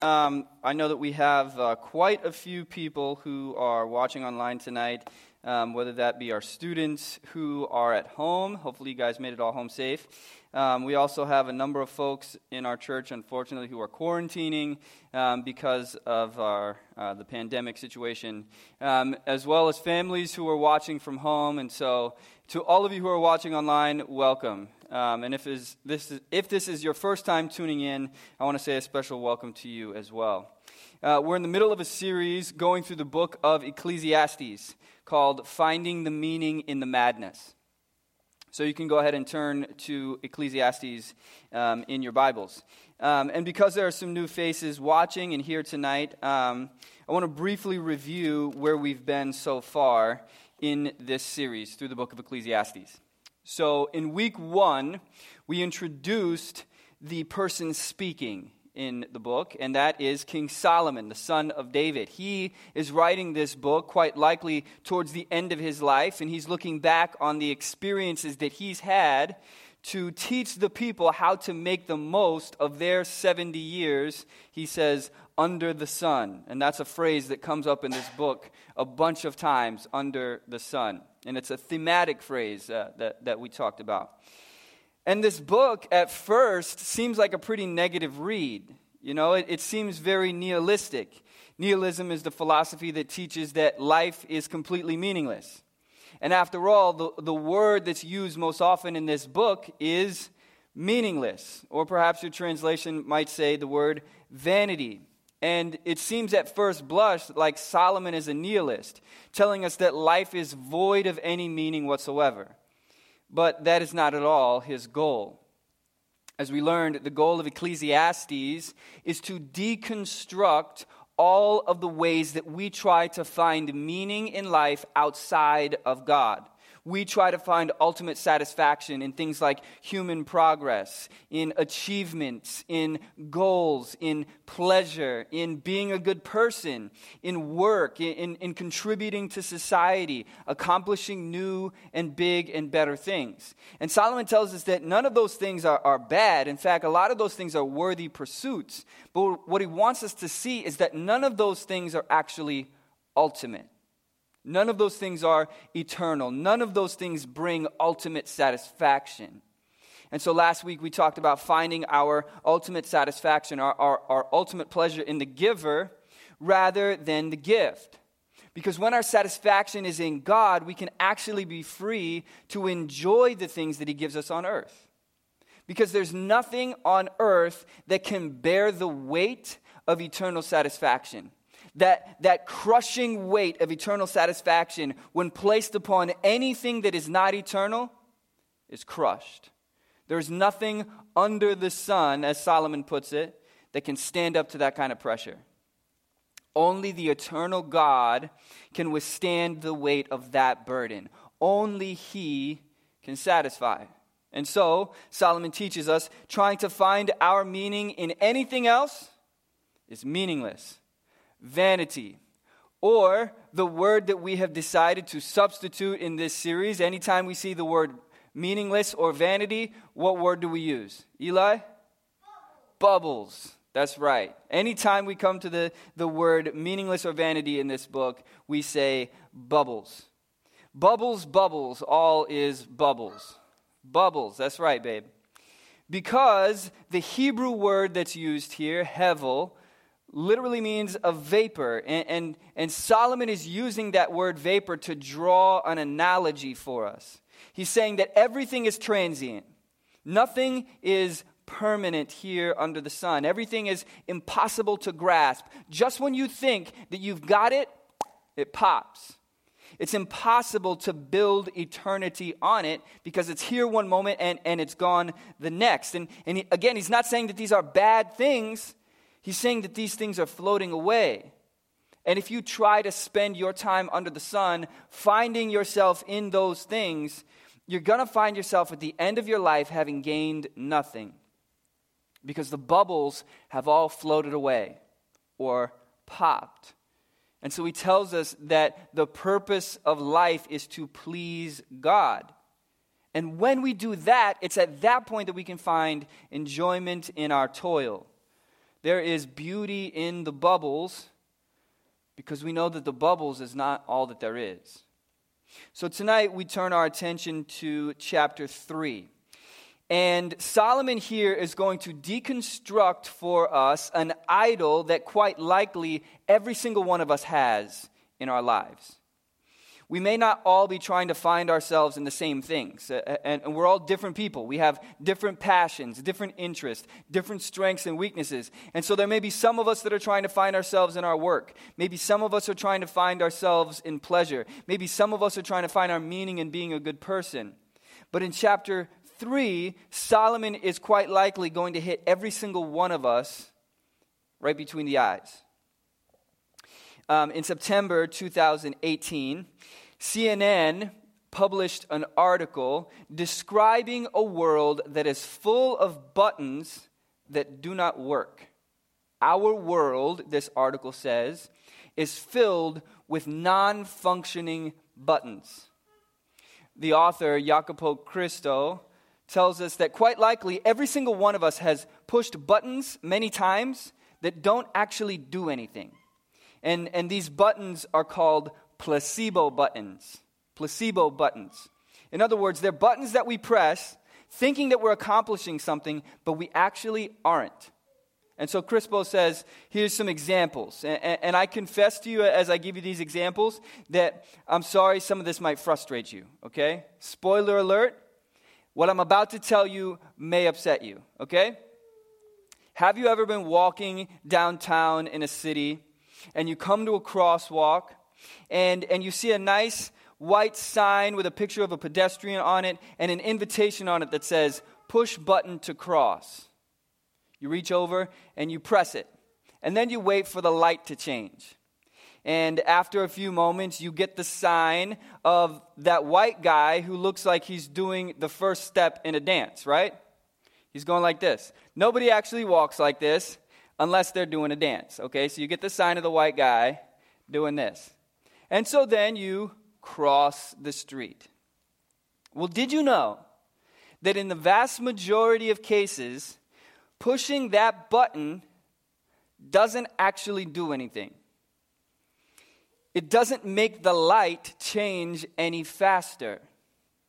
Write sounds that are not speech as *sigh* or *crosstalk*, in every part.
Um, I know that we have uh, quite a few people who are watching online tonight, um, whether that be our students who are at home. Hopefully, you guys made it all home safe. Um, we also have a number of folks in our church, unfortunately, who are quarantining um, because of our, uh, the pandemic situation, um, as well as families who are watching from home. And so, to all of you who are watching online, welcome. Um, and if, is, this is, if this is your first time tuning in, I want to say a special welcome to you as well. Uh, we're in the middle of a series going through the book of Ecclesiastes called Finding the Meaning in the Madness. So you can go ahead and turn to Ecclesiastes um, in your Bibles. Um, and because there are some new faces watching and here tonight, um, I want to briefly review where we've been so far in this series through the book of Ecclesiastes. So, in week one, we introduced the person speaking in the book, and that is King Solomon, the son of David. He is writing this book quite likely towards the end of his life, and he's looking back on the experiences that he's had to teach the people how to make the most of their 70 years, he says, under the sun. And that's a phrase that comes up in this book a bunch of times, under the sun. And it's a thematic phrase uh, that, that we talked about. And this book, at first, seems like a pretty negative read. You know, it, it seems very nihilistic. Nihilism is the philosophy that teaches that life is completely meaningless. And after all, the, the word that's used most often in this book is meaningless. Or perhaps your translation might say the word vanity. And it seems at first blush like Solomon is a nihilist, telling us that life is void of any meaning whatsoever. But that is not at all his goal. As we learned, the goal of Ecclesiastes is to deconstruct all of the ways that we try to find meaning in life outside of God we try to find ultimate satisfaction in things like human progress, in achievements, in goals, in pleasure, in being a good person, in work, in, in contributing to society, accomplishing new and big and better things. And Solomon tells us that none of those things are, are bad. In fact, a lot of those things are worthy pursuits. But what he wants us to see is that none of those things are actually ultimate. None of those things are eternal. None of those things bring ultimate satisfaction. And so last week we talked about finding our ultimate satisfaction, our, our, our, ultimate pleasure in the giver rather than the gift. Because when our satisfaction is in God, we can actually be free to enjoy the things that He gives us on earth. Because there's nothing on earth that can bear the weight of eternal satisfaction that, that crushing weight of eternal satisfaction, when placed upon anything that is not eternal, is crushed. There's nothing under the sun, as Solomon puts it, that can stand up to that kind of pressure. Only the eternal God can withstand the weight of that burden. Only He can satisfy. And so, Solomon teaches us trying to find our meaning in anything else is meaningless vanity. Or the word that we have decided to substitute in this series, anytime we see the word meaningless or vanity, what word do we use? Eli? Bubbles. That's right. Anytime we come to the, the word meaningless or vanity in this book, we say bubbles. Bubbles, bubbles, all is bubbles. Bubbles, that's right, babe. Because the Hebrew word that's used here, hevel, literally means a vapor. And, and, and, Solomon is using that word vapor to draw an analogy for us. He's saying that everything is transient, nothing is permanent here under the sun, everything is impossible to grasp. Just when you think that you've got it, it pops. It's impossible to build eternity on it because it's here one moment and, and it's gone the next. And, and again, he's not saying that these are bad things. He's saying that these things are floating away. And if you try to spend your time under the sun finding yourself in those things, you're going to find yourself at the end of your life having gained nothing because the bubbles have all floated away or popped. And so he tells us that the purpose of life is to please God. And when we do that, it's at that point that we can find enjoyment in our toil there is beauty in the bubbles because we know that the bubbles is not all that there is. So tonight we turn our attention to chapter 3. And Solomon here is going to deconstruct for us an idol that quite likely every single one of us has in our lives. We may not all be trying to find ourselves in the same things, and we're all different people. We have different passions, different interests, different strengths and weaknesses. And so there may be some of us that are trying to find ourselves in our work. Maybe some of us are trying to find ourselves in pleasure. Maybe some of us are trying to find our meaning in being a good person. But in chapter 3, Solomon is quite likely going to hit every single one of us right between the eyes. Um, in September 2018, CNN published an article describing a world that is full of buttons that do not work. Our world, this article says, is filled with non functioning buttons. The author, Jacopo Cristo, tells us that quite likely every single one of us has pushed buttons many times that don't actually do anything. And, and these buttons are called placebo buttons. Placebo buttons. In other words, they're buttons that we press thinking that we're accomplishing something, but we actually aren't. And so Crispo says, here's some examples. And, and, I confess to you as I give you these examples that I'm sorry some of this might frustrate you, okay? Spoiler alert, what I'm about to tell you may upset you, okay? Have you ever been walking downtown in a city and you come to a crosswalk and, and you see a nice white sign with a picture of a pedestrian on it and an invitation on it that says, push button to cross? You reach over and you press it. And then you wait for the light to change. And after a few moments, you get the sign of that white guy who looks like he's doing the first step in a dance, right? He's going like this. Nobody actually walks like this unless they're doing a dance, okay? So you get the sign of the white guy doing this. And so then you cross the street. Well, did you know that in the vast majority of cases, pushing that button doesn't actually do anything? it doesn't make the light change any faster.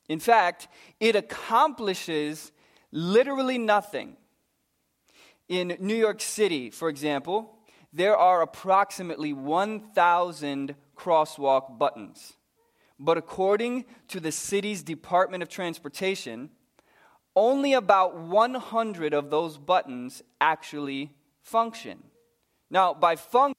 In fact, it accomplishes literally nothing. In New York City, for example, there are approximately 1,000 crosswalk buttons. But according to the city's Department of Transportation, only about 100 of those buttons actually function. Now, by function,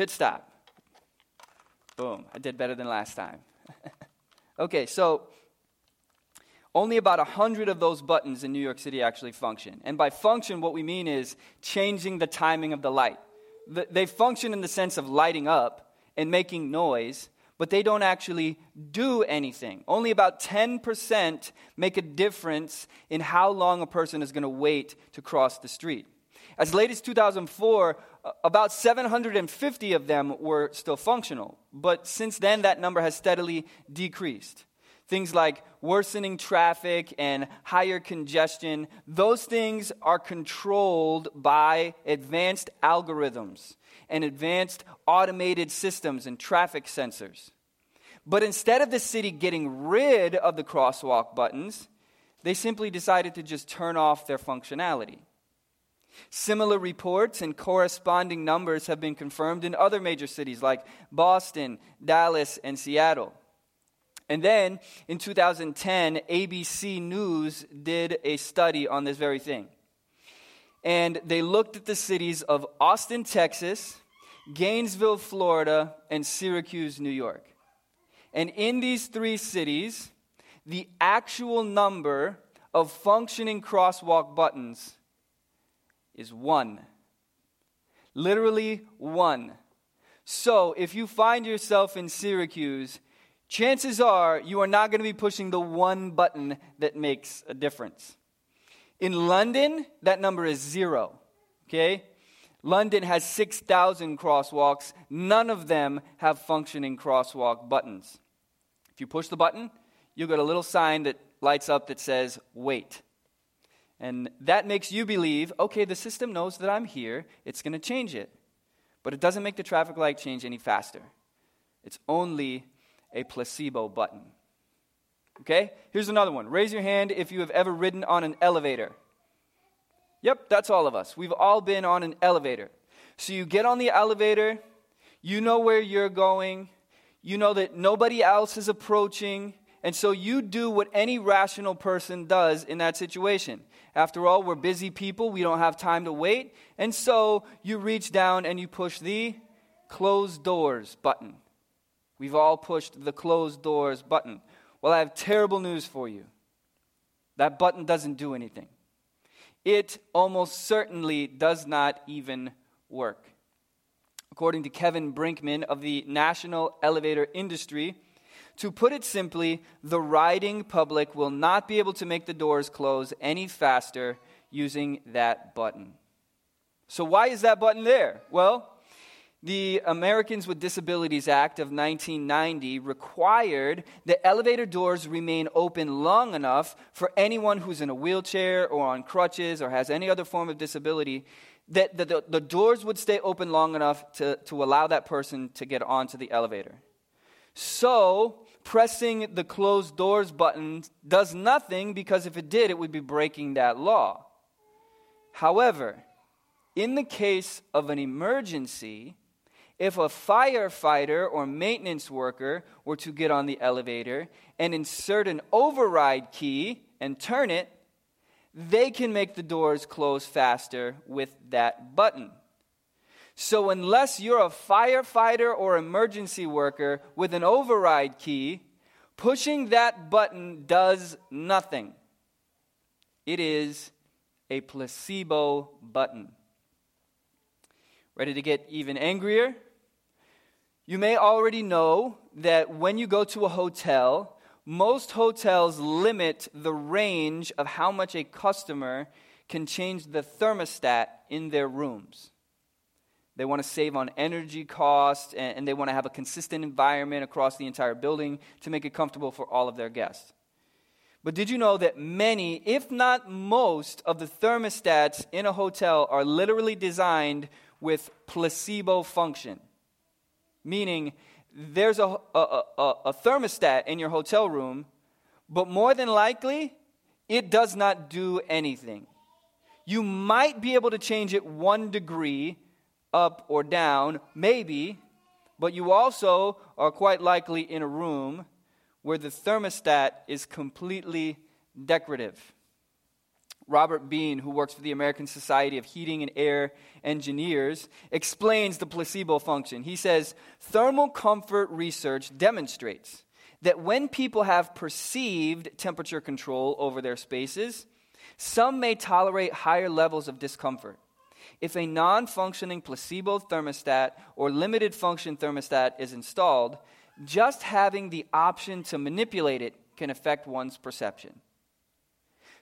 Pit stop. Boom. I did better than last time. *laughs* okay, so only about 100 of those buttons in New York City actually function. And by function, what we mean is changing the timing of the light. They function in the sense of lighting up and making noise, but they don't actually do anything. Only about 10% make a difference in how long a person is going to wait to cross the street. As late as 2004, about 750 of them were still functional. But since then, that number has steadily decreased. Things like worsening traffic and higher congestion, those things are controlled by advanced algorithms and advanced automated systems and traffic sensors. But instead of the city getting rid of the crosswalk buttons, they simply decided to just turn off their functionality. Similar reports and corresponding numbers have been confirmed in other major cities like Boston, Dallas, and Seattle. And then in 2010, ABC News did a study on this very thing. And they looked at the cities of Austin, Texas, Gainesville, Florida, and Syracuse, New York. And in these three cities, the actual number of functioning crosswalk buttons is one. Literally one. So if you find yourself in Syracuse, chances are you are not going to be pushing the one button that makes a difference. In London, that number is zero. Okay? London has 6,000 crosswalks. None of them have functioning crosswalk buttons. If you push the button, you'll get a little sign that lights up that says, wait. And that makes you believe, okay, the system knows that I'm here, it's going to change it. But it doesn't make the traffic light change any faster. It's only a placebo button. Okay? Here's another one. Raise your hand if you have ever ridden on an elevator. Yep, that's all of us. We've all been on an elevator. So you get on the elevator, you know where you're going, you know that nobody else is approaching, and so you do what any rational person does in that situation. After all, we're busy people, we don't have time to wait, and so you reach down and you push the closed doors button. We've all pushed the closed doors button. Well, I have terrible news for you. That button doesn't do anything it almost certainly does not even work. According to Kevin Brinkman of the National Elevator Industry, to put it simply, the riding public will not be able to make the doors close any faster using that button. So, why is that button there? Well, the Americans with Disabilities Act of 1990 required that elevator doors remain open long enough for anyone who's in a wheelchair or on crutches or has any other form of disability, that the, the, the doors would stay open long enough to, to allow that person to get onto the elevator. So, pressing the closed doors button does nothing because if it did, it would be breaking that law. However, in the case of an emergency, if a firefighter or maintenance worker were to get on the elevator and insert an override key and turn it, they can make the doors close faster with that button. So, unless you're a firefighter or emergency worker with an override key, pushing that button does nothing. It is a placebo button. Ready to get even angrier? You may already know that when you go to a hotel, most hotels limit the range of how much a customer can change the thermostat in their rooms. They want to save on energy costs and, they want to have a consistent environment across the entire building to make it comfortable for all of their guests. But did you know that many, if not most, of the thermostats in a hotel are literally designed with placebo function? meaning there's a, a, a, a, thermostat in your hotel room, but more than likely, it does not do anything. You might be able to change it one degree up or down, maybe, but you also are quite likely in a room where the thermostat is completely decorative. Robert Bean, who works for the American Society of Heating and Air Engineers, explains the placebo function. He says thermal comfort research demonstrates that when people have perceived temperature control over their spaces, some may tolerate higher levels of discomfort. If a non functioning placebo thermostat or limited function thermostat is installed, just having the option to manipulate it can affect one's perception.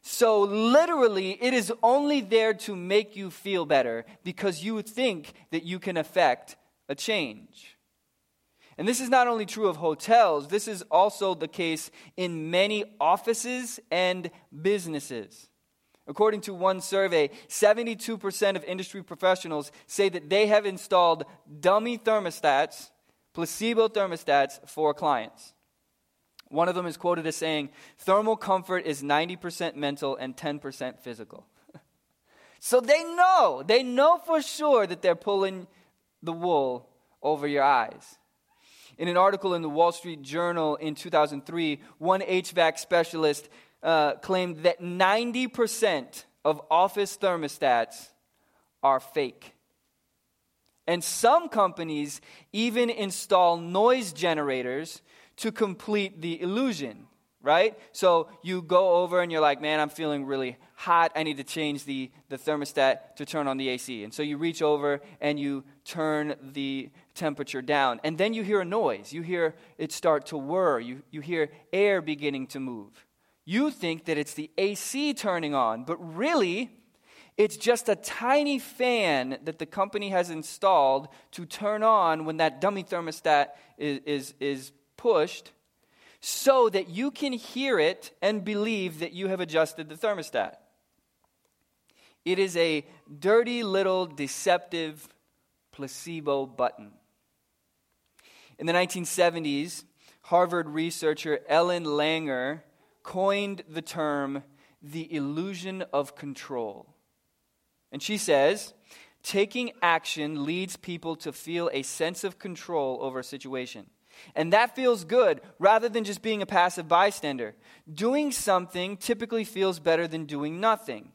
So, literally, it is only there to make you feel better because you think that you can affect a change. And this is not only true of hotels, this is also the case in many offices and businesses. According to one survey, 72% of industry professionals say that they have installed dummy thermostats, placebo thermostats, for clients. One of them is quoted as saying, Thermal comfort is 90% mental and 10% physical. *laughs* so they know, they know for sure that they're pulling the wool over your eyes. In an article in the Wall Street Journal in 2003, one HVAC specialist uh, claimed that 90% of office thermostats are fake. And some companies even install noise generators to complete the illusion, right? So you go over and you're like, man, I'm feeling really hot. I need to change the, the thermostat to turn on the AC. And so you reach over and you turn the temperature down. And then you hear a noise. You hear it start to whir. You, you hear air beginning to move. You think that it's the AC turning on, but really, It's just a tiny fan that the company has installed to turn on when that dummy thermostat is, is, is pushed so that you can hear it and believe that you have adjusted the thermostat. It is a dirty little deceptive placebo button. In the 1970s, Harvard researcher Ellen Langer coined the term the illusion of control. And she says, taking action leads people to feel a sense of control over a situation. And that feels good rather than just being a passive bystander. Doing something typically feels better than doing nothing.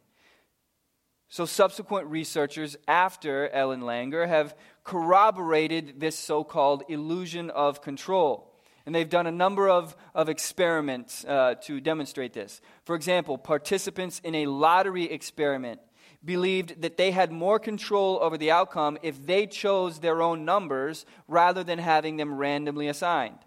So, subsequent researchers after Ellen Langer have corroborated this so called illusion of control. And they've done a number of, of experiments uh, to demonstrate this. For example, participants in a lottery experiment believed that they had more control over the outcome if they chose their own numbers rather than having them randomly assigned.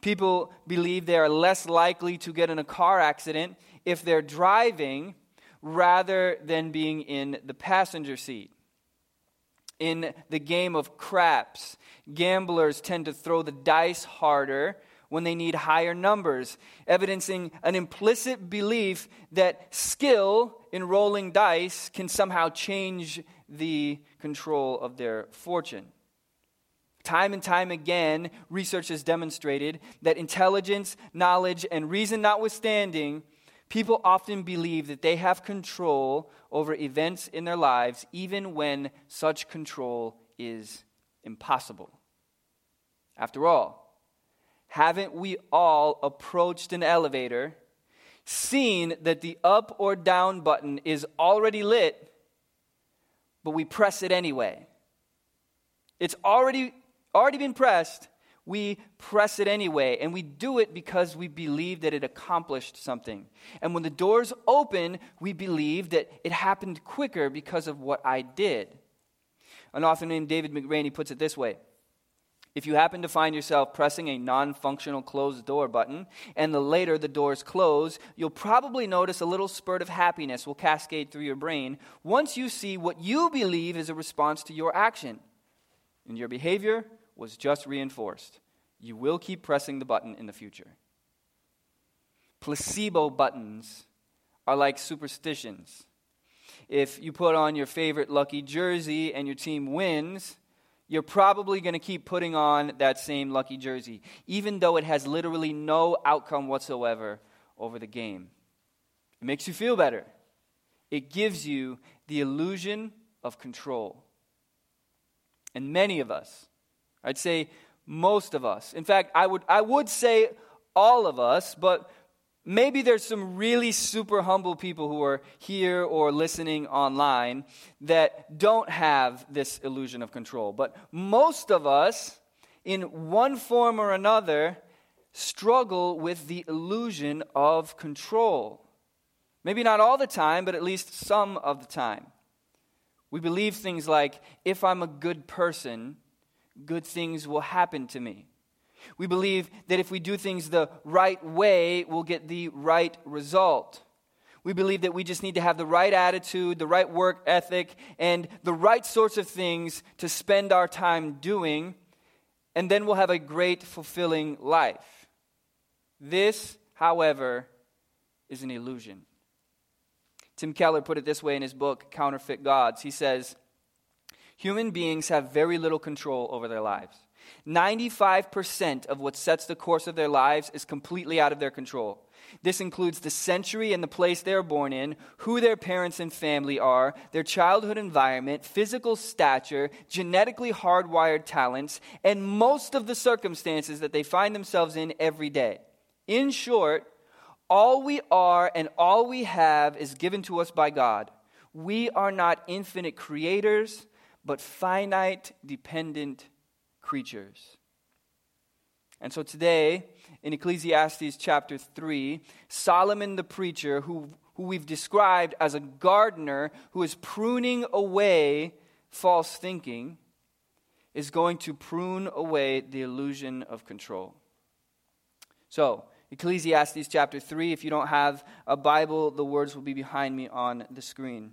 People believe they are less likely to get in a car accident if they're driving rather than being in the passenger seat. In the game of craps, gamblers tend to throw the dice harder when they need higher numbers, evidencing an implicit belief that skill in rolling dice can somehow change the control of their fortune. Time and time again, research has demonstrated that intelligence, knowledge, and reason notwithstanding, people often believe that they have control over events in their lives, even when such control is impossible. After all, haven't we all approached an elevator, seen that the up or down button is already lit, but we press it anyway? It's already, already been pressed. We press it anyway, and we do it because we believe that it accomplished something. And when the doors open, we believe that it happened quicker because of what I did. An author named David McRaney puts it this way if you happen to find yourself pressing a non functional closed door button and the later the doors close, you'll probably notice a little spurt of happiness will cascade through your brain once you see what you believe is a response to your action. And your behavior was just reinforced. You will keep pressing the button in the future. Placebo buttons are like superstitions. If you put on your favorite lucky jersey and your team wins, you're probably going to keep putting on that same lucky jersey, even though it has literally no outcome whatsoever over the game. It makes you feel better, it gives you the illusion of control. And many of us, I'd say most of us, in fact, I would, I would say all of us, but Maybe there's some really super humble people who are here or listening online that don't have this illusion of control. But most of us, in one form or another, struggle with the illusion of control. Maybe not all the time, but at least some of the time. We believe things like if I'm a good person, good things will happen to me. We believe that if we do things the right way, we'll get the right result. We believe that we just need to have the right attitude, the right work ethic, and the right sorts of things to spend our time doing, and then we'll have a great, fulfilling life. This, however, is an illusion. Tim Keller put it this way in his book, Counterfeit Gods. He says, Human beings have very little control over their lives. 95% of what sets the course of their lives is completely out of their control. This includes the century and the place they are born in, who their parents and family are, their childhood environment, physical stature, genetically hardwired talents, and most of the circumstances that they find themselves in every day. In short, all we are and all we have is given to us by God. We are not infinite creators, but finite, dependent creatures. And so today, in Ecclesiastes chapter 3, Solomon the preacher, who, who we've described as a gardener who is pruning away false thinking, is going to prune away the illusion of control. So, Ecclesiastes chapter 3, if you don't have a Bible, the words will be behind me on the screen.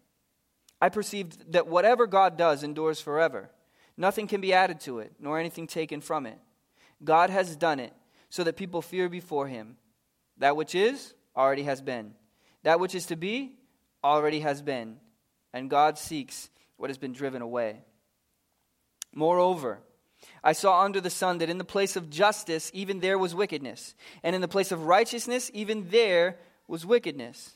I perceived that whatever God does endures forever. Nothing can be added to it, nor anything taken from it. God has done it so that people fear before him. That which is, already has been. That which is to be, already has been. And God seeks what has been driven away. Moreover, I saw under the sun that in the place of justice, even there was wickedness, and in the place of righteousness, even there was wickedness.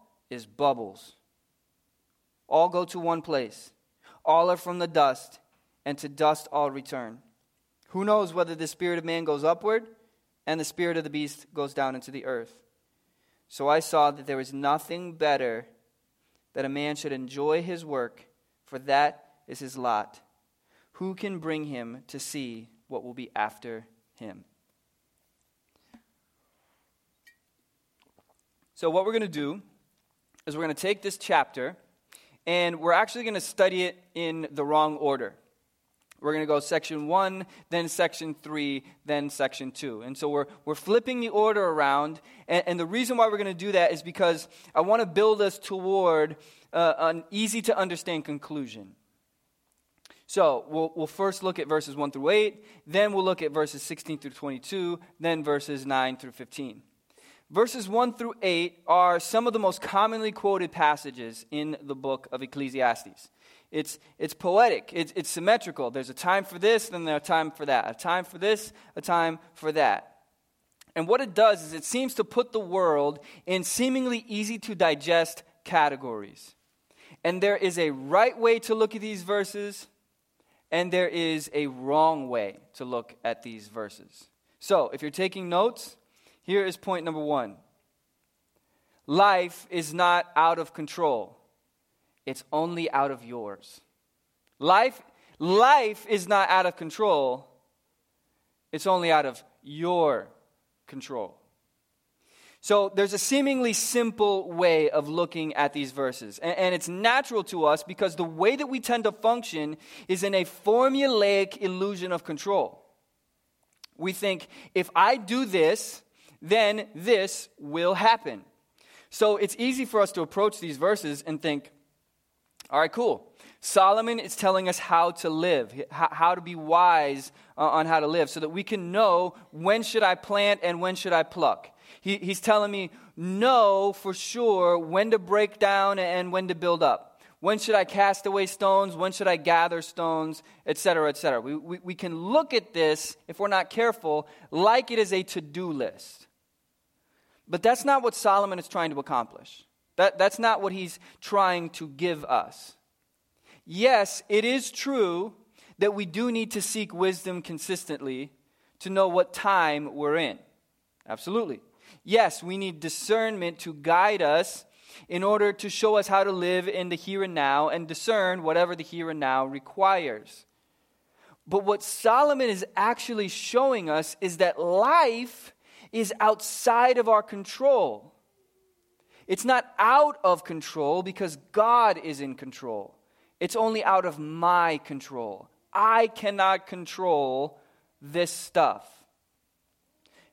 is bubbles. All go to one place. All are from the dust, and to dust all return. Who knows whether the spirit of man goes upward and the spirit of the beast goes down into the earth? So I saw that there was nothing better that a man should enjoy his work, for that is his lot. Who can bring him to see what will be after him? So, what we're going to do is we're going to take this chapter and we're actually going to study it in the wrong order. We're going to go section one, then section three, then section two. And so we're, we're flipping the order around. And, and the reason why we're going to do that is because I want to build us toward uh, an easy to understand conclusion. So we'll, we'll first look at verses 1 through 8, then we'll look at verses 16 through 22, then verses 9 through 15. Verses 1 through 8 are some of the most commonly quoted passages in the book of Ecclesiastes. It's, it's poetic, it's, it's symmetrical. There's a time for this, then there's a time for that. A time for this, a time for that. And what it does is it seems to put the world in seemingly easy to digest categories. And there is a right way to look at these verses, and there is a wrong way to look at these verses. So, if you're taking notes, here is point number one life is not out of control, it's only out of yours. Life, life is not out of control, it's only out of your control. So there's a seemingly simple way of looking at these verses. And, and, it's natural to us because the way that we tend to function is in a formulaic illusion of control. We think, if I do this, then this will happen. So it's easy for us to approach these verses and think, all right, cool. Solomon is telling us how to live, how to be wise uh, on how to live, so that we can know when should I plant and when should I pluck. He, he's telling me know for sure when to break down and when to build up. When should I cast away stones? When should I gather stones? Etc., etc. We, we, we can look at this, if we're not careful, like it is a to do list. But that's not what Solomon is trying to accomplish. That, that's not what he's trying to give us. Yes, it is true that we do need to seek wisdom consistently to know what time we're in. Absolutely. Yes, we need discernment to guide us in order to show us how to live in the here and now and discern whatever the here and now requires. But what Solomon is actually showing us is that life is outside of our control. It's not out of control because God is in control. It's only out of my control. I cannot control this stuff.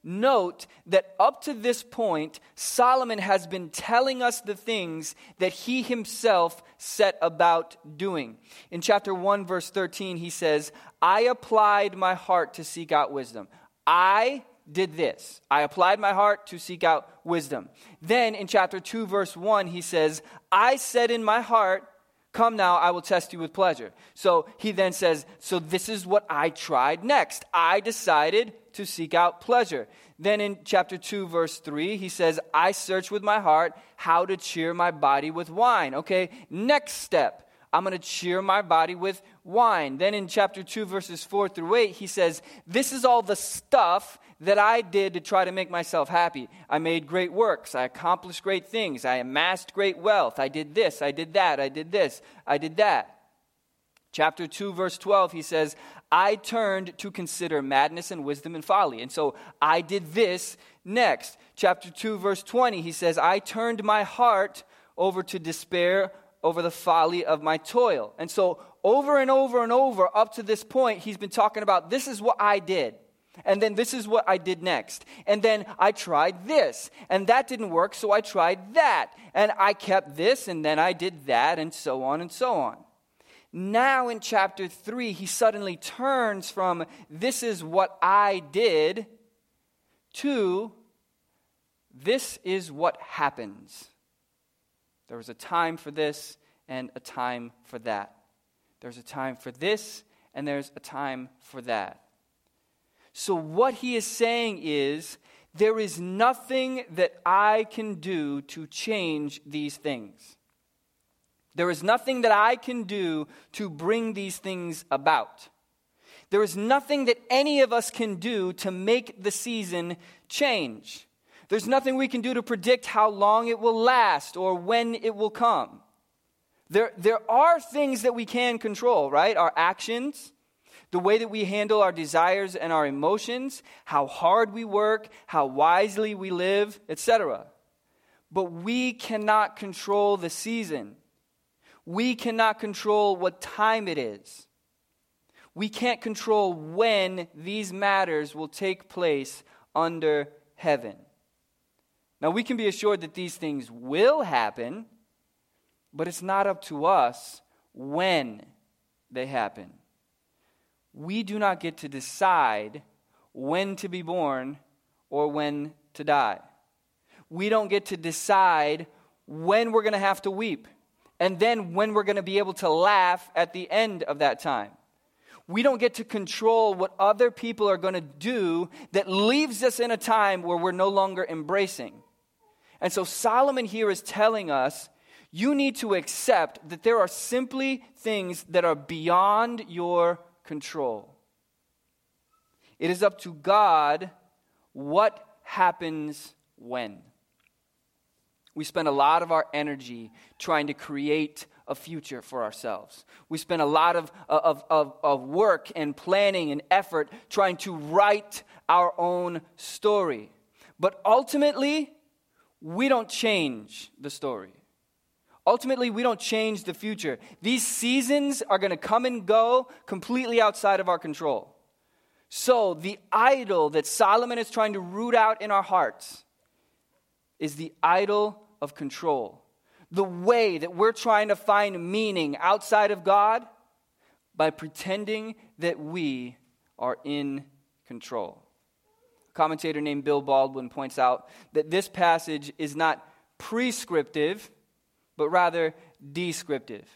Note that up to this point, Solomon has been telling us the things that he himself set about doing. In chapter 1, verse 13, he says, I applied my heart to seek out wisdom. I did this. I applied my heart to seek out wisdom. Then in chapter 2, verse 1, he says, I said in my heart, Come now, I will test you with pleasure. So he then says, So this is what I tried next. I decided to seek out pleasure. Then in chapter 2, verse 3, he says, I search with my heart how to cheer my body with wine. Okay, next step. I'm going to cheer my body with wine. Then in chapter 2, verses 4 through 8, he says, This is all the stuff that I did to try to make myself happy. I made great works. I accomplished great things. I amassed great wealth. I did this. I did that. I did this. I did that. Chapter 2, verse 12, he says, I turned to consider madness and wisdom and folly. And so I did this next. Chapter 2, verse 20, he says, I turned my heart over to despair over the folly of my toil. And so, over and over and over, up to this point, he's been talking about this is what I did. And then this is what I did next. And then I tried this. And that didn't work, so I tried that. And I kept this, and then I did that, and so on and so on. Now in chapter 3, he suddenly turns from this is what I did to this is what happens. There was a time for this and a time for that. There's a time for this and there's a time for that. So, what he is saying is, there is nothing that I can do to change these things. There is nothing that I can do to bring these things about. There is nothing that any of us can do to make the season change. There's nothing we can do to predict how long it will last or when it will come. There, there are things that we can control, right? Our actions, the way that we handle our desires and our emotions, how hard we work, how wisely we live, etc. But we cannot control the season. We cannot control what time it is. We can't control when these matters will take place under heaven. Now, we can be assured that these things will happen, but it's not up to us when they happen. We do not get to decide when to be born or when to die. We don't get to decide when we're going to have to weep and then when we're going to be able to laugh at the end of that time. We don't get to control what other people are going to do that leaves us in a time where we're no longer embracing. And so Solomon here is telling us you need to accept that there are simply things that are beyond your control. It is up to God what happens when. We spend a lot of our energy trying to create a future for ourselves. We spend a lot of, uh, of, of, of work and planning and effort trying to write our own story. But ultimately, we don't change the story. Ultimately, we don't change the future. These seasons are going to come and go completely outside of our control. So, the idol that Solomon is trying to root out in our hearts is the idol of control. The way that we're trying to find meaning outside of God by pretending that we are in control A commentator named Bill Baldwin points out that this passage is not prescriptive, but rather descriptive.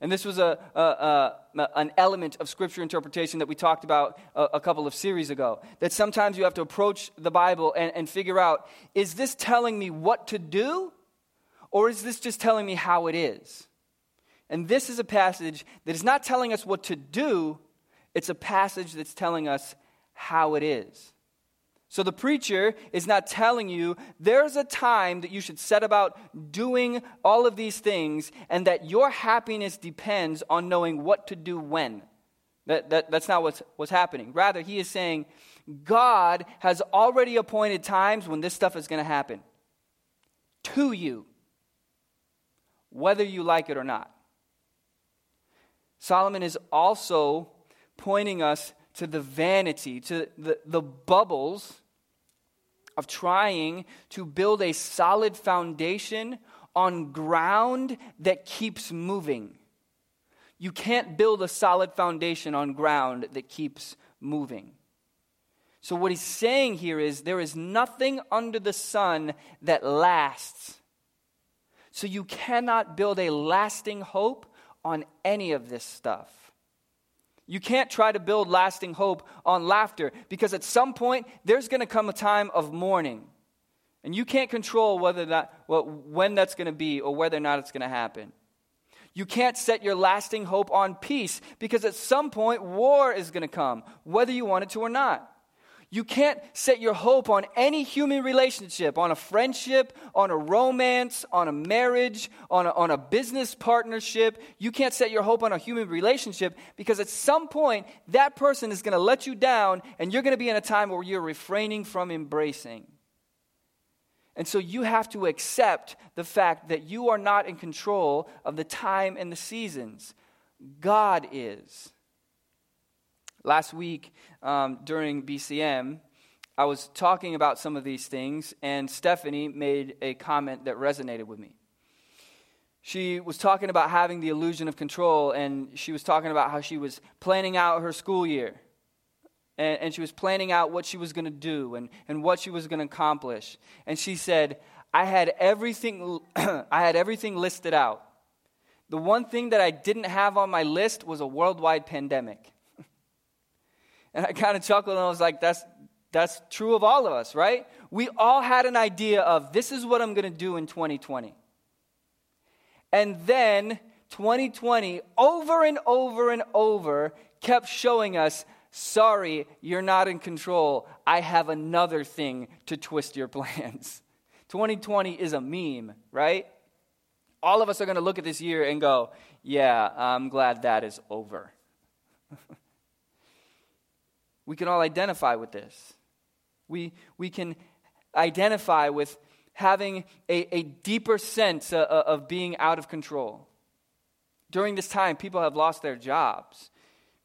And this was a, a, a, an element of scripture interpretation that we talked about a, a, couple of series ago. That sometimes you have to approach the Bible and, and figure out is this telling me what to do, or is this just telling me how it is? And this is a passage that is not telling us what to do, it's a passage that's telling us how it is. So the preacher is not telling you there's a time that you should set about doing all of these things and that your happiness depends on knowing what to do when. That, that, that's not what's, what's happening. Rather, he is saying God has already appointed times when this stuff is going to happen to you, whether you like it or not. Solomon is also pointing us to the vanity, to the, the bubbles of trying to build a solid foundation on ground that keeps moving. You can't build a solid foundation on ground that keeps moving. So, what he's saying here is there is nothing under the sun that lasts. So, you cannot build a lasting hope on any of this stuff. You can't try to build lasting hope on laughter because at some point there's going to come a time of mourning. And you can't control whether that, well, when that's going to be or whether or not it's going to happen. You can't set your lasting hope on peace because at some point war is going to come, whether you want it to or not. You can't set your hope on any human relationship, on a friendship, on a romance, on a marriage, on a, on a business partnership. You can't set your hope on a human relationship because at some point that person is going to let you down and you're going to be in a time where you're refraining from embracing. And so you have to accept the fact that you are not in control of the time and the seasons. God is. Last week um, during BCM, I was talking about some of these things, and Stephanie made a comment that resonated with me. She was talking about having the illusion of control, and she was talking about how she was planning out her school year. And, and she was planning out what she was going to do and, and what she was going to accomplish. And she said, I had everything, *clears throat* I had everything listed out. The one thing that I didn't have on my list was a worldwide pandemic. And I kind of chuckled and I was like, that's, that's true of all of us, right? We all had an idea of this is what I'm going to do in 2020. And then 2020, over and over and over, kept showing us sorry, you're not in control. I have another thing to twist your *laughs* plans. 2020 is a meme, right? All of us are going to look at this year and go, yeah, I'm glad that is over. *laughs* We can all identify with this. We, we can identify with having a, a deeper sense of, uh, uh, of being out of control. During this time, people have lost their jobs.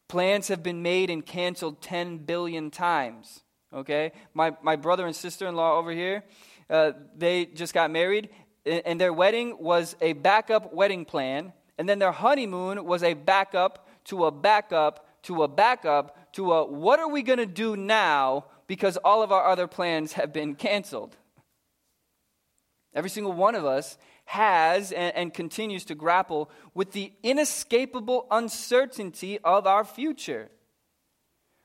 Plans have been made and canceled 10 billion times. Okay? My, my brother and sister in law over here, uh, they just got married, and their wedding was a backup wedding plan, and then their honeymoon was a backup to a backup to a backup to a what are we going to do now because all of our other plans have been canceled. Every single one of us has and, and, continues to grapple with the inescapable uncertainty of our future.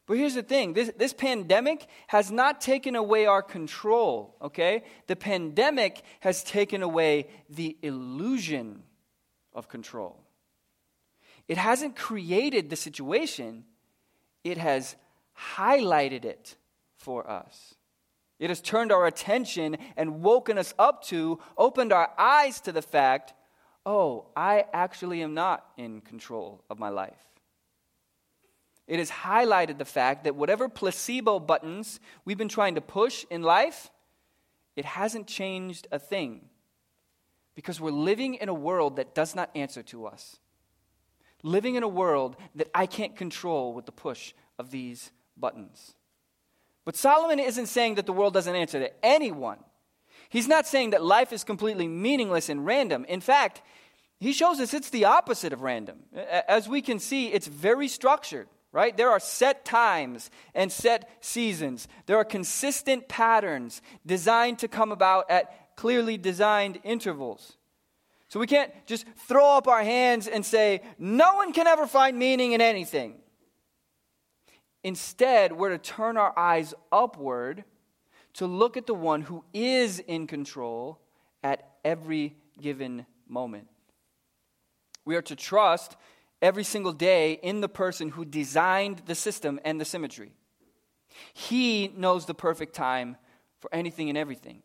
But here's the thing this, this pandemic has not taken away our control, okay? The pandemic has taken away the illusion of control. It hasn't created the situation, it has highlighted it for us. It has turned our attention and woken us up to, opened our eyes to the fact oh, I actually am not in control of my life. It has highlighted the fact that whatever placebo buttons we've been trying to push in life, it hasn't changed a thing. Because we're living in a world that does not answer to us living in a world that I can't control with the push of these buttons. But Solomon isn't saying that the world doesn't answer to anyone. He's not saying that life is completely meaningless and random. In fact, he shows us it's the opposite of random. As we can see, it's very structured, right? There are set times and set seasons. There are consistent patterns designed to come about at clearly designed intervals. So we can't just throw up our hands and say, no one can ever find meaning in anything. Instead, we're to turn our eyes upward to look at the one who is in control at every given moment. We are to trust every single day in the person who designed the system and the symmetry. He knows the perfect time for anything and everything.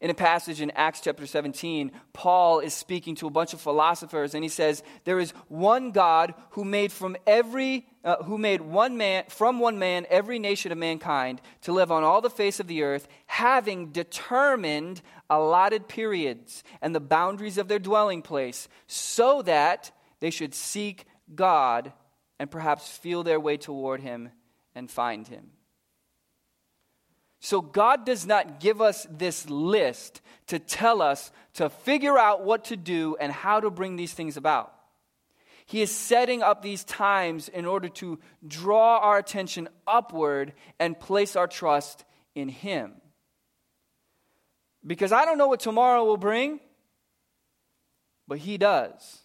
In a passage in Acts chapter 17, Paul is speaking to a bunch of philosophers and he says, There is one God who made from every uh, who made one man from one man every nation of mankind to live on all the face of the earth, having determined allotted periods and the boundaries of their dwelling place, so that they should seek God and perhaps feel their way toward him and find him. So, God does not give us this list to tell us to figure out what to do and how to bring these things about. He is setting up these times in order to draw our attention upward and place our trust in Him. Because I don't know what tomorrow will bring, but He does.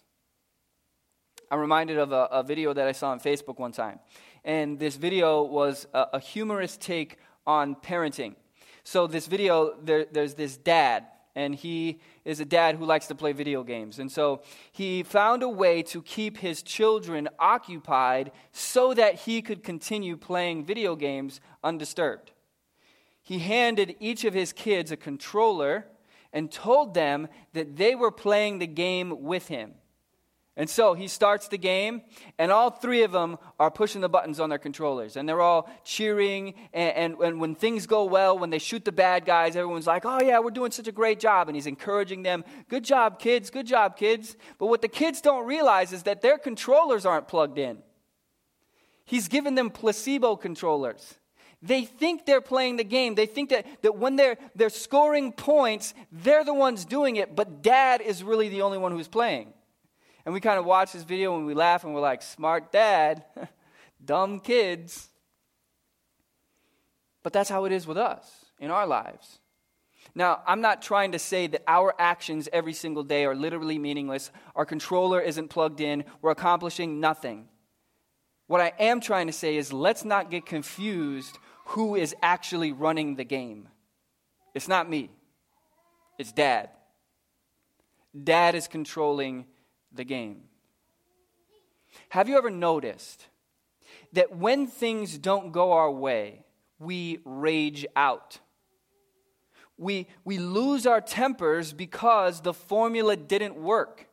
I'm reminded of a, a video that I saw on Facebook one time. And this video was a, a humorous take on parenting. So, this video, there, there's this dad, and he is a dad who likes to play video games. And so, he found a way to keep his children occupied so that he could continue playing video games undisturbed. He handed each of his kids a controller and told them that they were playing the game with him. And so he starts the game, and all three of them are pushing the buttons on their controllers. And they're all cheering. And, and, and, when things go well, when they shoot the bad guys, everyone's like, oh, yeah, we're doing such a great job. And he's encouraging them, good job, kids, good job, kids. But what the kids don't realize is that their controllers aren't plugged in. He's given them placebo controllers. They think they're playing the game. They think that, that when they're, they're scoring points, they're the ones doing it, but dad is really the only one who's playing. And we kind of watch this video and we laugh and we're like, smart dad, *laughs* dumb kids. But that's how it is with us in our lives. Now, I'm not trying to say that our actions every single day are literally meaningless. Our controller isn't plugged in. We're accomplishing nothing. What I am trying to say is let's not get confused who is actually running the game. It's not me, it's dad. Dad is controlling the game. Have you ever noticed that when things don't go our way, we rage out? We, we lose our tempers because the formula didn't work.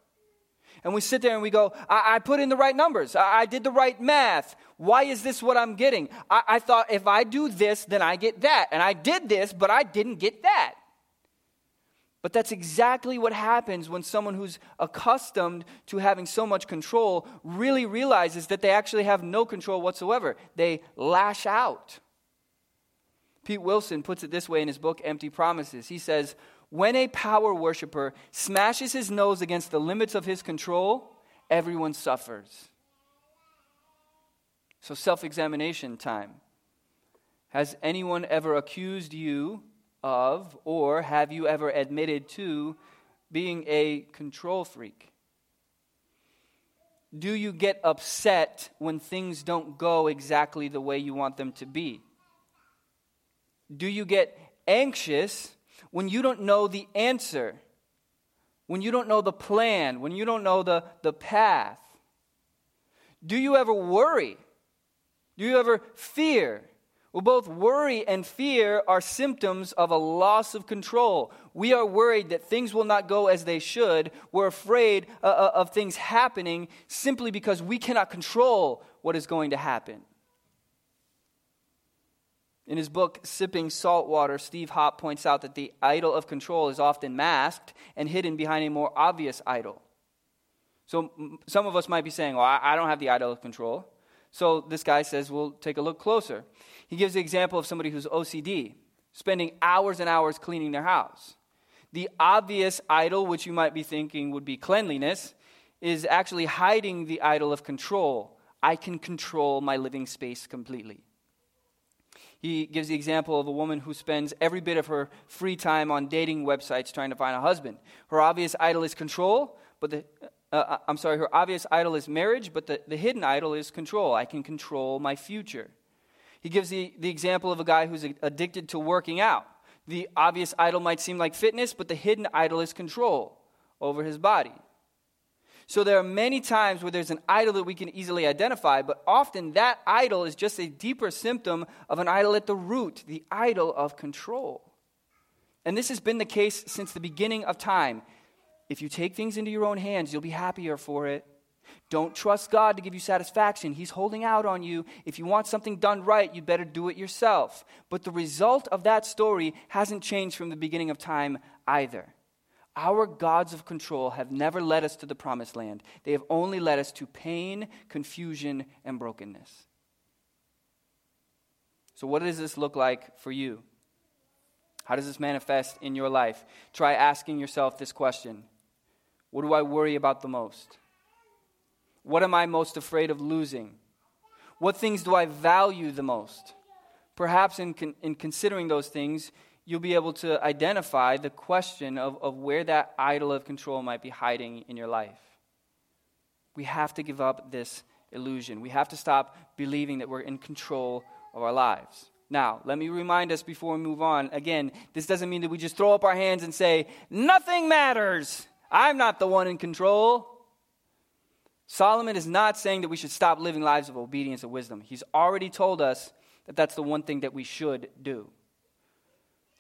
And we sit there and we go, I, I put in the right numbers. I, I, did the right math. Why is this what I'm getting? I, I thought if I do this, then I get that. And I did this, but I didn't get that. But that's exactly what happens when someone who's accustomed to having so much control really realizes that they actually have no control whatsoever. They lash out. Pete Wilson puts it this way in his book, Empty Promises. He says, When a power worshiper smashes his nose against the limits of his control, everyone suffers. So, self examination time. Has anyone ever accused you of, or have you ever admitted to, being a control freak? Do you get upset when things don't go exactly the way you want them to be? Do you get anxious when you don't know the answer? When you don't know the plan? When you don't know the, the path? Do you ever worry? Do you ever fear? Well, both worry and fear are symptoms of a loss of control. We are worried that things will not go as they should. We're afraid uh, uh, of things happening simply because we cannot control what is going to happen. In his book, Sipping Salt Water, Steve Hoppe points out that the idol of control is often masked and hidden behind a more obvious idol. So some of us might be saying, Well, I don't have the idol of control. So this guy says, We'll take a look closer. He gives the example of somebody who's OCD, spending hours and hours cleaning their house. The obvious idol, which you might be thinking would be cleanliness, is actually hiding the idol of control. I can control my living space completely. He gives the example of a woman who spends every bit of her free time on dating websites trying to find a husband. Her obvious idol is control, but the uh, uh I'm sorry, her obvious idol is marriage, but the, the hidden idol is control. I can control my future. He gives the, the example of a guy who's addicted to working out. The obvious idol might seem like fitness, but the hidden idol is control over his body. So there are many times where there's an idol that we can easily identify, but often that idol is just a deeper symptom of an idol at the root, the idol of control. And this has been the case since the beginning of time. If you take things into your own hands, you'll be happier for it. Don't trust God to give you satisfaction. He's holding out on you. If you want something done right, you'd better do it yourself. But the result of that story hasn't changed from the beginning of time either. Our gods of control have never led us to the promised land, they have only led us to pain, confusion, and brokenness. So, what does this look like for you? How does this manifest in your life? Try asking yourself this question What do I worry about the most? What am I most afraid of losing? What things do I value the most? Perhaps in, con- in considering those things, you'll be able to identify the question of, of where that idol of control might be hiding in your life. We have to give up this illusion. We have to stop believing that we're in control of our lives. Now, let me remind us before we move on again, this doesn't mean that we just throw up our hands and say, Nothing matters. I'm not the one in control. Solomon is not saying that we should stop living lives of obedience and wisdom. He's already told us that that's the one thing that we should do.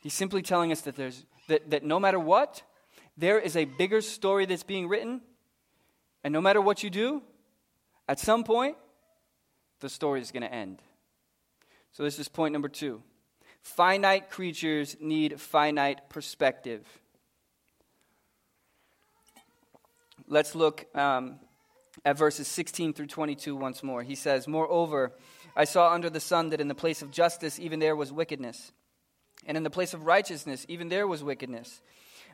He's simply telling us that, there's, that, that no matter what, there is a bigger story that's being written. And no matter what you do, at some point, the story is going to end. So, this is point number two. Finite creatures need finite perspective. Let's look um, at verses 16 through 22 once more. He says, Moreover, I saw under the sun that in the place of justice, even there was wickedness and in the place of righteousness, even there was wickedness.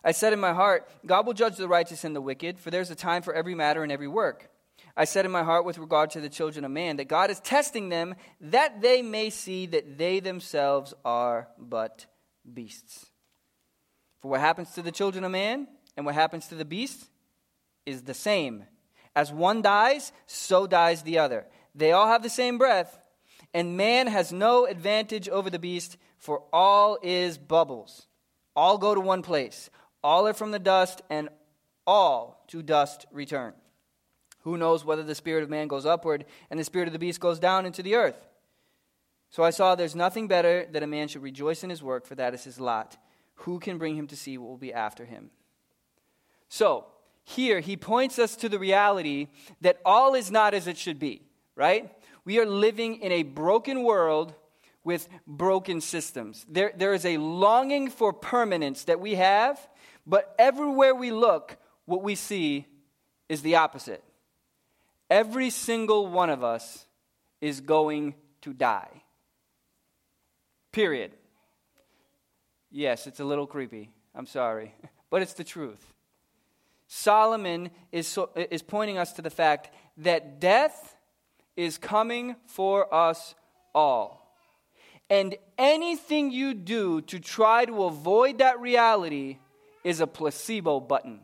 I said in my heart, God will judge the righteous and the wicked, for there's a time for every matter and every work. I said in my heart with regard to the children of man that God is testing them that they may see that they themselves are but beasts. For what happens to the children of man and what happens to the beast is the same. As one dies, so dies the other. They all have the same breath, and man has no advantage over the beast for all is bubbles. All go to one place. All are from the dust, and all to dust return. Who knows whether the spirit of man goes upward and the spirit of the beast goes down into the earth? So I saw there's nothing better that a man should rejoice in his work, for that is his lot. Who can bring him to see what will be after him? So, here he points us to the reality that all is not as it should be, right? We are living in a broken world with broken systems. There, there is a longing for permanence that we have, but everywhere we look, what we see is the opposite. Every single one of us is going to die. Period. Yes, it's a little creepy. I'm sorry. *laughs* But it's the truth. Solomon is, is pointing us to the fact that death is coming for us all. And anything you do to try to avoid that reality is a placebo button.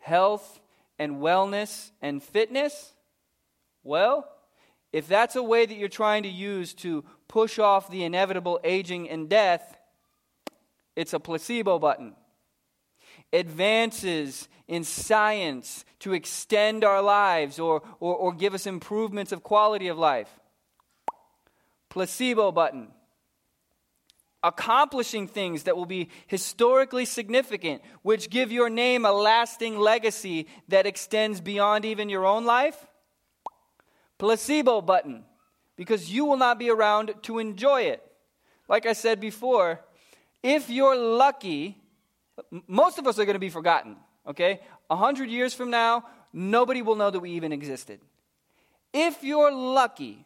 Health and wellness and fitness? Well, if that's a way that you're trying to use to push off the inevitable aging and death, it's a placebo button. Advances in science to extend our lives or, or, or give us improvements of quality of life placebo button. Accomplishing things that will be historically significant, which give your name a lasting legacy that extends beyond even your own life. Placebo button, because you will not be around to enjoy it. Like I said before, if you're lucky, most of us are going to be forgotten, okay? A hundred years from now, nobody will know that we even existed. If you're lucky,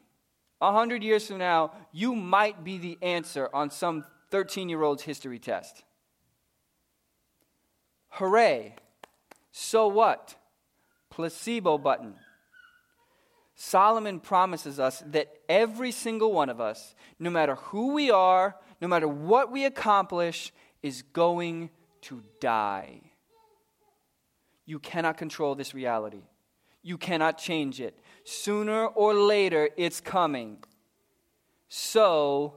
a hundred years from now, you might be the answer on some 13 year old's history test. Hooray! So what? Placebo button. Solomon promises us that every single one of us, no matter who we are, no matter what we accomplish, is going to die. You cannot control this reality. You cannot change it. Sooner or later, it's coming. So,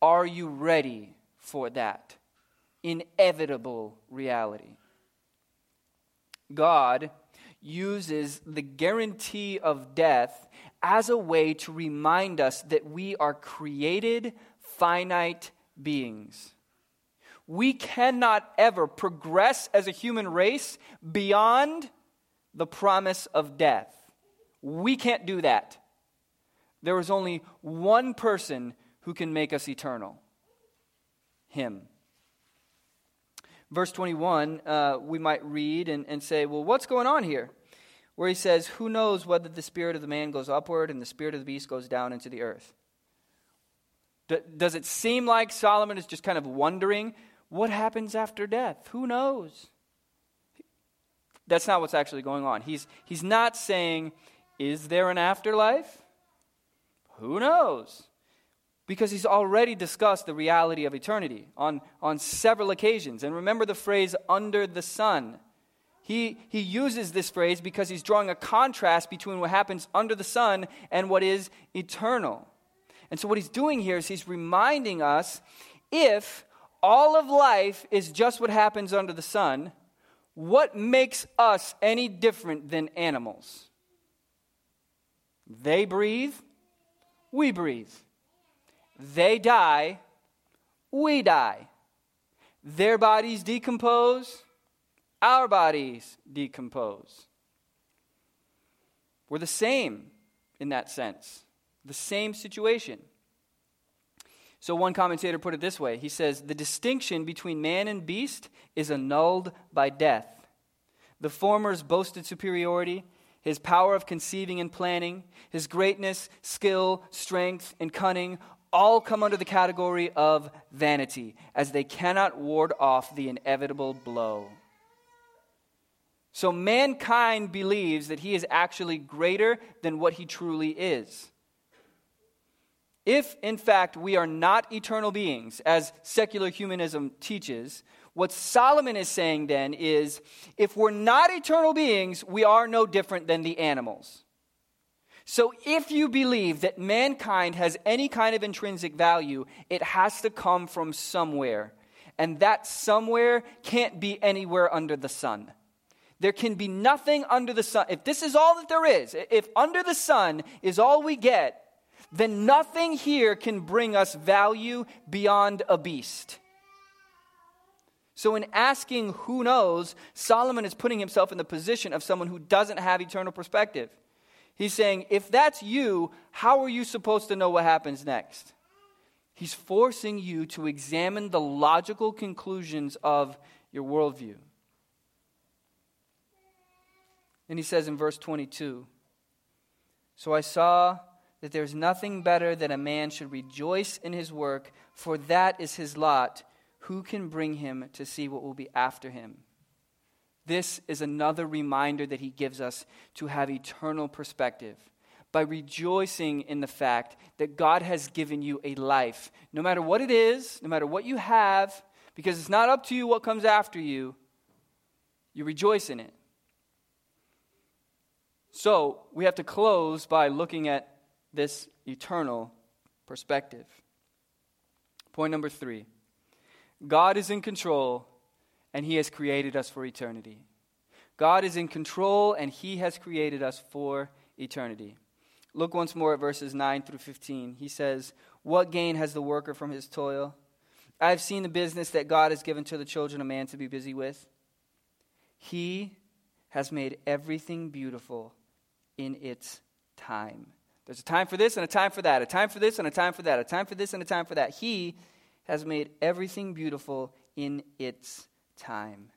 are you ready for that inevitable reality? God uses the guarantee of death as a way to remind us that we are created, finite beings. We cannot ever progress as a human race beyond the promise of death. We can't do that. There is only one person who can make us eternal Him. Verse 21, uh, we might read and, and say, well, what's going on here? Where he says, Who knows whether the spirit of the man goes upward and the spirit of the beast goes down into the earth? Does it seem like Solomon is just kind of wondering what happens after death? Who knows? That's not what's actually going on. He's, he's not saying, Is there an afterlife? Who knows? Because he's already discussed the reality of eternity on, on several occasions. And remember the phrase, under the sun. He, he uses this phrase because he's drawing a contrast between what happens under the sun and what is eternal. And so, what he's doing here is he's reminding us if all of life is just what happens under the sun, what makes us any different than animals? They breathe, we breathe. They die, we die. Their bodies decompose, our bodies decompose. We're the same in that sense, the same situation. So, one commentator put it this way he says, The distinction between man and beast is annulled by death. The former's boasted superiority, his power of conceiving and planning, his greatness, skill, strength, and cunning all come under the category of vanity, as they cannot ward off the inevitable blow. So, mankind believes that he is actually greater than what he truly is. If, in fact, we are not eternal beings, as secular humanism teaches, what Solomon is saying then is if we're not eternal beings, we are no different than the animals. So if you believe that mankind has any kind of intrinsic value, it has to come from somewhere. And that somewhere can't be anywhere under the sun. There can be nothing under the sun. If this is all that there is, if under the sun is all we get, then nothing here can bring us value beyond a beast. So, in asking who knows, Solomon is putting himself in the position of someone who doesn't have eternal perspective. He's saying, if that's you, how are you supposed to know what happens next? He's forcing you to examine the logical conclusions of your worldview. And he says in verse 22 So I saw that there's nothing better than a man should rejoice in his work, for that is his lot. Who can bring him to see what will be after him? This is another reminder that he gives us to have eternal perspective by rejoicing in the fact that God has given you a life. No matter what it is, no matter what you have, because it's not up to you what comes after you, you rejoice in it. So, we have to close by looking at this eternal perspective. Point number three God is in control and He has created us for eternity. God is in control and He has created us for eternity. Look once more at verses 9 through 15. He says, What gain has the worker from his toil? I have seen the business that God has given to the children of man to be busy with. He has made everything beautiful in its time. There's a time for this and a time for that, a time for this and a time for that, a time for this and a time for that. He has made everything beautiful in its time.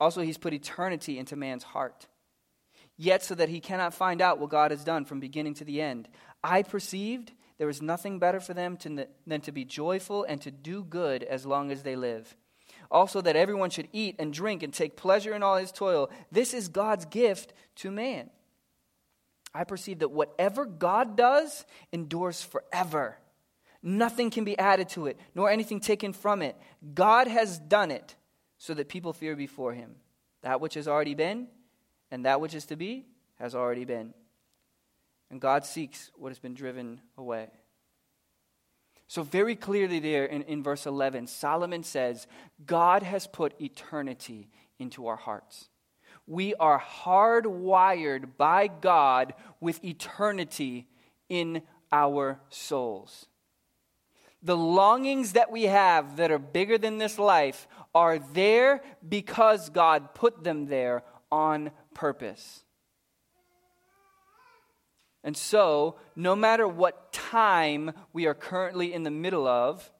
Also, He's put eternity into man's heart, yet so that he cannot find out what God has done from beginning to the end. I perceived there is nothing better for them to, than to be joyful and to do good as long as they live. Also, that everyone should eat and drink and take pleasure in all his toil. This is God's gift to man. I perceive that whatever God does endures forever. Nothing can be added to it, nor anything taken from it. God has done it so that people fear before him. That which has already been and that which is to be has already been. And God seeks what has been driven away. So, very clearly, there in, in verse 11, Solomon says, God has put eternity into our hearts. We are hardwired by God with eternity in our souls. The longings that we have that are bigger than this life are there because God put them there on purpose. And so, no matter what time we are currently in the middle of,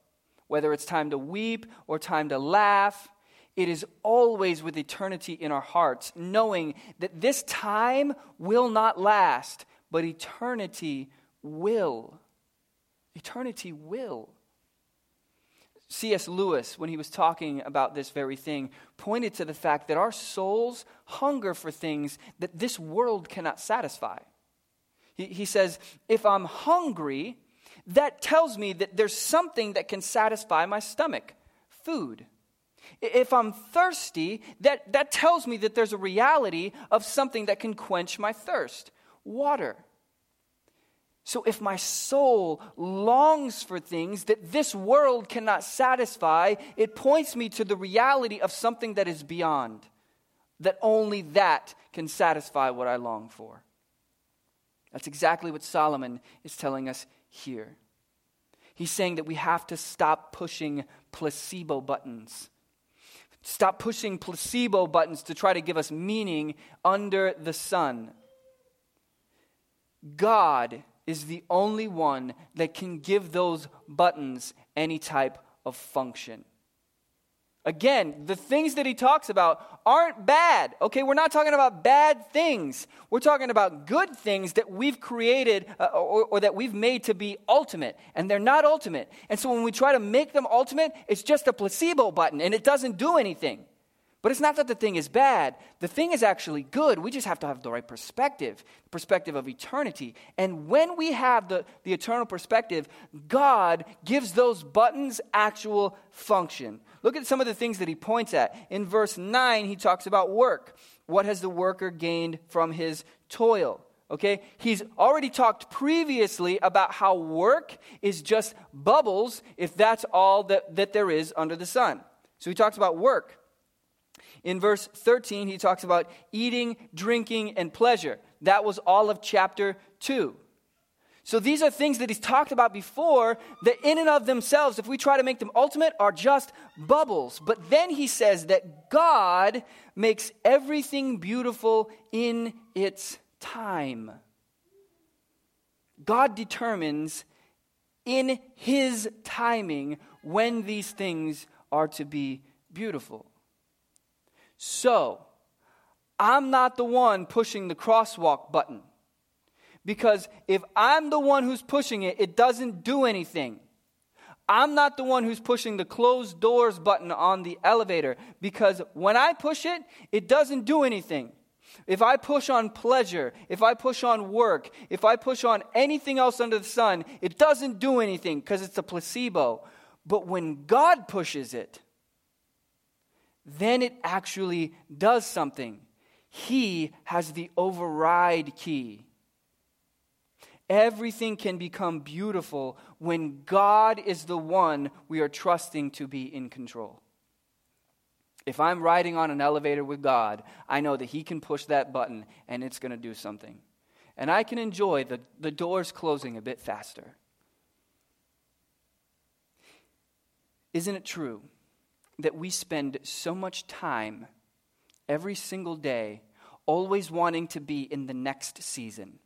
whether it's time to weep or time to laugh, it is always with eternity in our hearts, knowing that this time will not last, but eternity will. Eternity will. C.S. Lewis, when he was talking about this very thing, pointed to the fact that our souls hunger for things that this world cannot satisfy. He, he says, If I'm hungry, that tells me that there's something that can satisfy my stomach food. If I'm thirsty, that, that tells me that there's a reality of something that can quench my thirst water. So if my soul longs for things that this world cannot satisfy, it points me to the reality of something that is beyond, that only that can satisfy what I long for. That's exactly what Solomon is telling us here. He's saying that we have to stop pushing placebo buttons Stop pushing placebo buttons to try to give us meaning under the sun. God is the only one that can give those buttons any type of function. Again, the things that he talks about aren't bad. Okay, we're not talking about bad things. We're talking about good things that we've created uh, or, or, that we've made to be ultimate, and they're not ultimate. And so when we try to make them ultimate, it's just a placebo button and it doesn't do anything. But it's not that the thing is bad. The thing is actually good. We just have to have the right perspective, the perspective of eternity. And when we have the, the eternal perspective, God gives those buttons actual function. Look at some of the things that he points at. In verse 9, he talks about work. What has the worker gained from his toil? Okay? He's already talked previously about how work is just bubbles if that's all that, that there is under the sun. So he talks about work. In verse 13, he talks about eating, drinking, and pleasure. That was all of chapter 2. So these are things that he's talked about before that, in and of themselves, if we try to make them ultimate, are just bubbles. But then he says that God makes everything beautiful in its time. God determines in his timing when these things are to be beautiful. So, I'm not the one pushing the crosswalk button. Because if I'm the one who's pushing it, it doesn't do anything. I'm not the one who's pushing the closed doors button on the elevator because when I push it, it doesn't do anything. If I push on pleasure, if I push on work, if I push on anything else under the sun, it doesn't do anything because it's a placebo. But when God pushes it, then it actually does something. He has the override key. Everything can become beautiful when God is the one we are trusting to be in control. If I'm riding on an elevator with God, I know that He can push that button and it's going to do something. And I can enjoy the, the doors closing a bit faster. Isn't it true that we spend so much time every single day always wanting to be in the next season.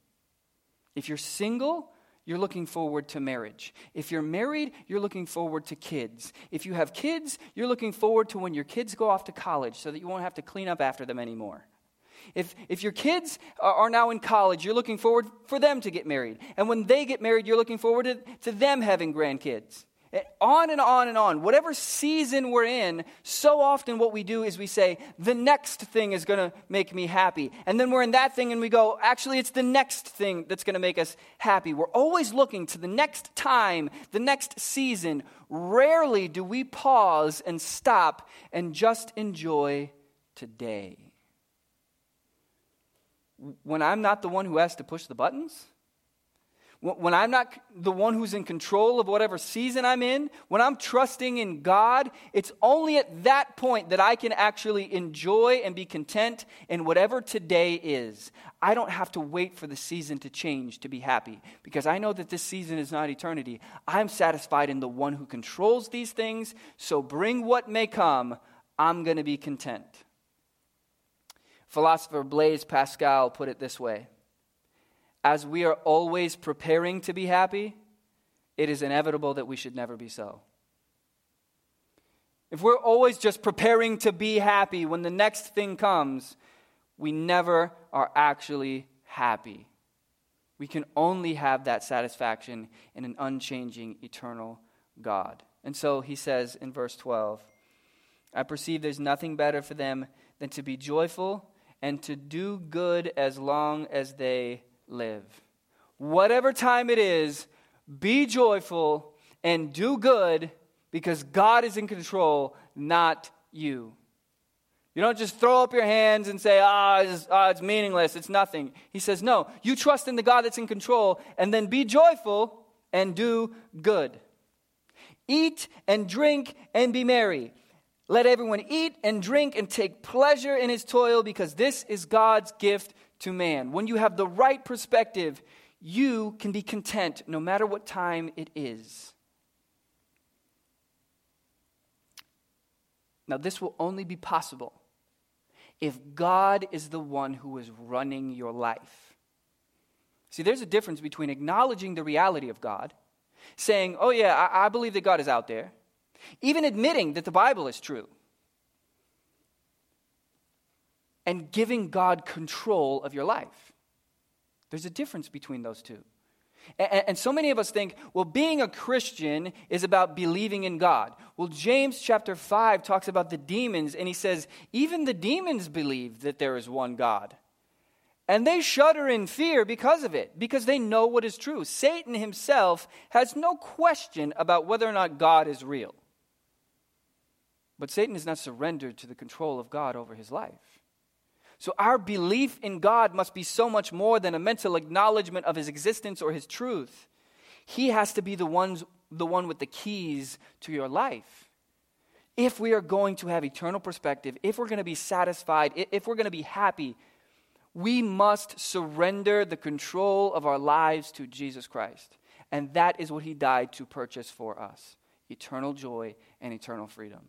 If you're single, you're looking forward to marriage. If you're married, you're looking forward to kids. If you have kids, you're looking forward to when your kids go off to college so that you won't have to clean up after them anymore. If, if your kids are now in college, you're looking forward for them to get married. And when they get married, you're looking forward to, to them having grandkids. On and on and on. Whatever season we're in, so often what we do is we say, the next thing is going to make me happy. And then we're in that thing and we go, actually, it's the next thing that's going to make us happy. We're always looking to the next time, the next season. Rarely do we pause and stop and just enjoy today. When I'm not the one who has to push the buttons, when I'm not the one who's in control of whatever season I'm in, when I'm trusting in God, it's only at that point that I can actually enjoy and be content in whatever today is. I don't have to wait for the season to change to be happy because I know that this season is not eternity. I'm satisfied in the one who controls these things, so bring what may come, I'm going to be content. Philosopher Blaise Pascal put it this way as we are always preparing to be happy, it is inevitable that we should never be so. If we're always just preparing to be happy when the next thing comes, we never are actually happy. We can only have that satisfaction in an unchanging, eternal God. And so he says in verse 12, I perceive there's nothing better for them than to be joyful and to do good as long as they live. Whatever time it is, be joyful and do good because God is in control, not you. You don't just throw up your hands and say, ah, it's, oh, it's meaningless, it's nothing. He says, no, you trust in the God that's in control, and then be joyful and do good. Eat and drink and be merry. Let everyone eat and drink and take pleasure in his toil because this is God's gift to man. When you have the right perspective, you can be content no matter what time it is. Now, this will only be possible if God is the one who is running your life. See, there's a difference between acknowledging the reality of God, saying, Oh, yeah, I, I believe that God is out there, even admitting that the Bible is true and giving God control of your life. There's a difference between those two. And, and, so many of us think, well, being a Christian is about believing in God. Well, James chapter 5 talks about the demons, and he says, even the demons believe that there is one God. And they shudder in fear because of it, because they know what is true. Satan himself has no question about whether or not God is real. But Satan is not surrendered to the control of God over his life. So, our belief in God must be so much more than a mental acknowledgement of his existence or his truth. He has to be the, ones, the one with the keys to your life. If we are going to have eternal perspective, if we're going to be satisfied, if we're going to be happy, we must surrender the control of our lives to Jesus Christ. And that is what he died to purchase for us eternal joy and eternal freedom.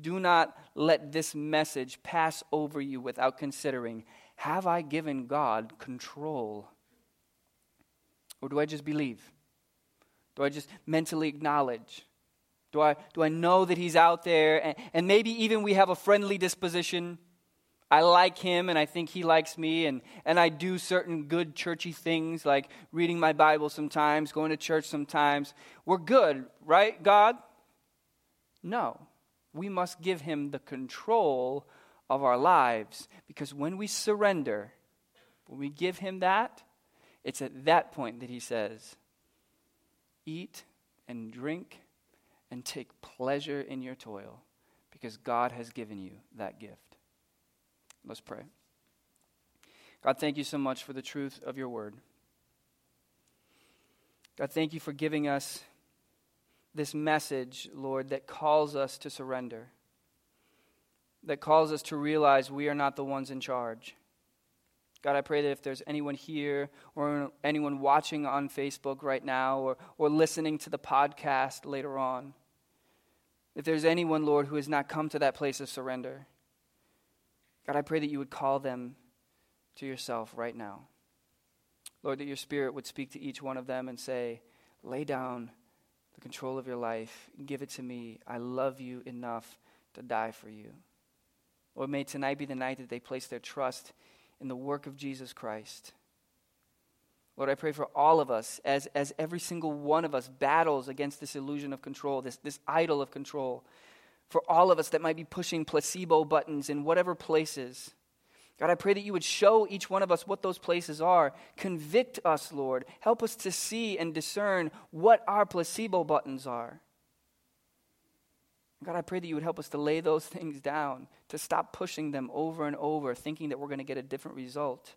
Do not let this message pass over you without considering have I given God control? Or do I just believe? Do I just mentally acknowledge? Do I, do I know that He's out there? And, and maybe even we have a friendly disposition. I like Him and I think He likes me, and, and I do certain good churchy things like reading my Bible sometimes, going to church sometimes. We're good, right, God? No we must give him the control of our lives because when we surrender, when we give him that, it's at that point that he says, Eat and drink and take pleasure in your toil because God has given you that gift. Let's pray. God, thank you so much for the truth of your word. God, thank you for giving us this message, Lord, that calls us to surrender, that calls us to realize we are not the ones in charge. God, I pray that if there's anyone here or anyone watching on Facebook right now or, or listening to the podcast later on, if there's anyone, Lord, who has not come to that place of surrender, God, I pray that you would call them to yourself right now. Lord, that your spirit would speak to each one of them and say, lay down the control of your life. Give it to me. I love you enough to die for you. Lord, may tonight be the night that they place their trust in the work of Jesus Christ. Lord, I pray for all of us as, as every single one of us battles against this illusion of control, this, this idol of control. For all of us that might be pushing placebo buttons in whatever places. God, I pray that you would show each one of us what those places are. Convict us, Lord. Help us to see and discern what our placebo buttons are. God, I pray that you would help us to lay those *laughs* things down, to stop pushing them over and over, thinking that we're going to get a different result.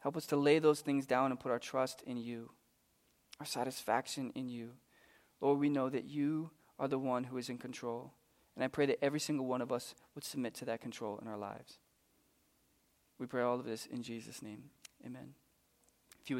Help us to lay those things down and put our trust in you, our satisfaction in you. Lord, we know that you are the one who is in control. And I pray that every single one of us would submit to that control in our lives. We pray all of this in Jesus' name. Amen.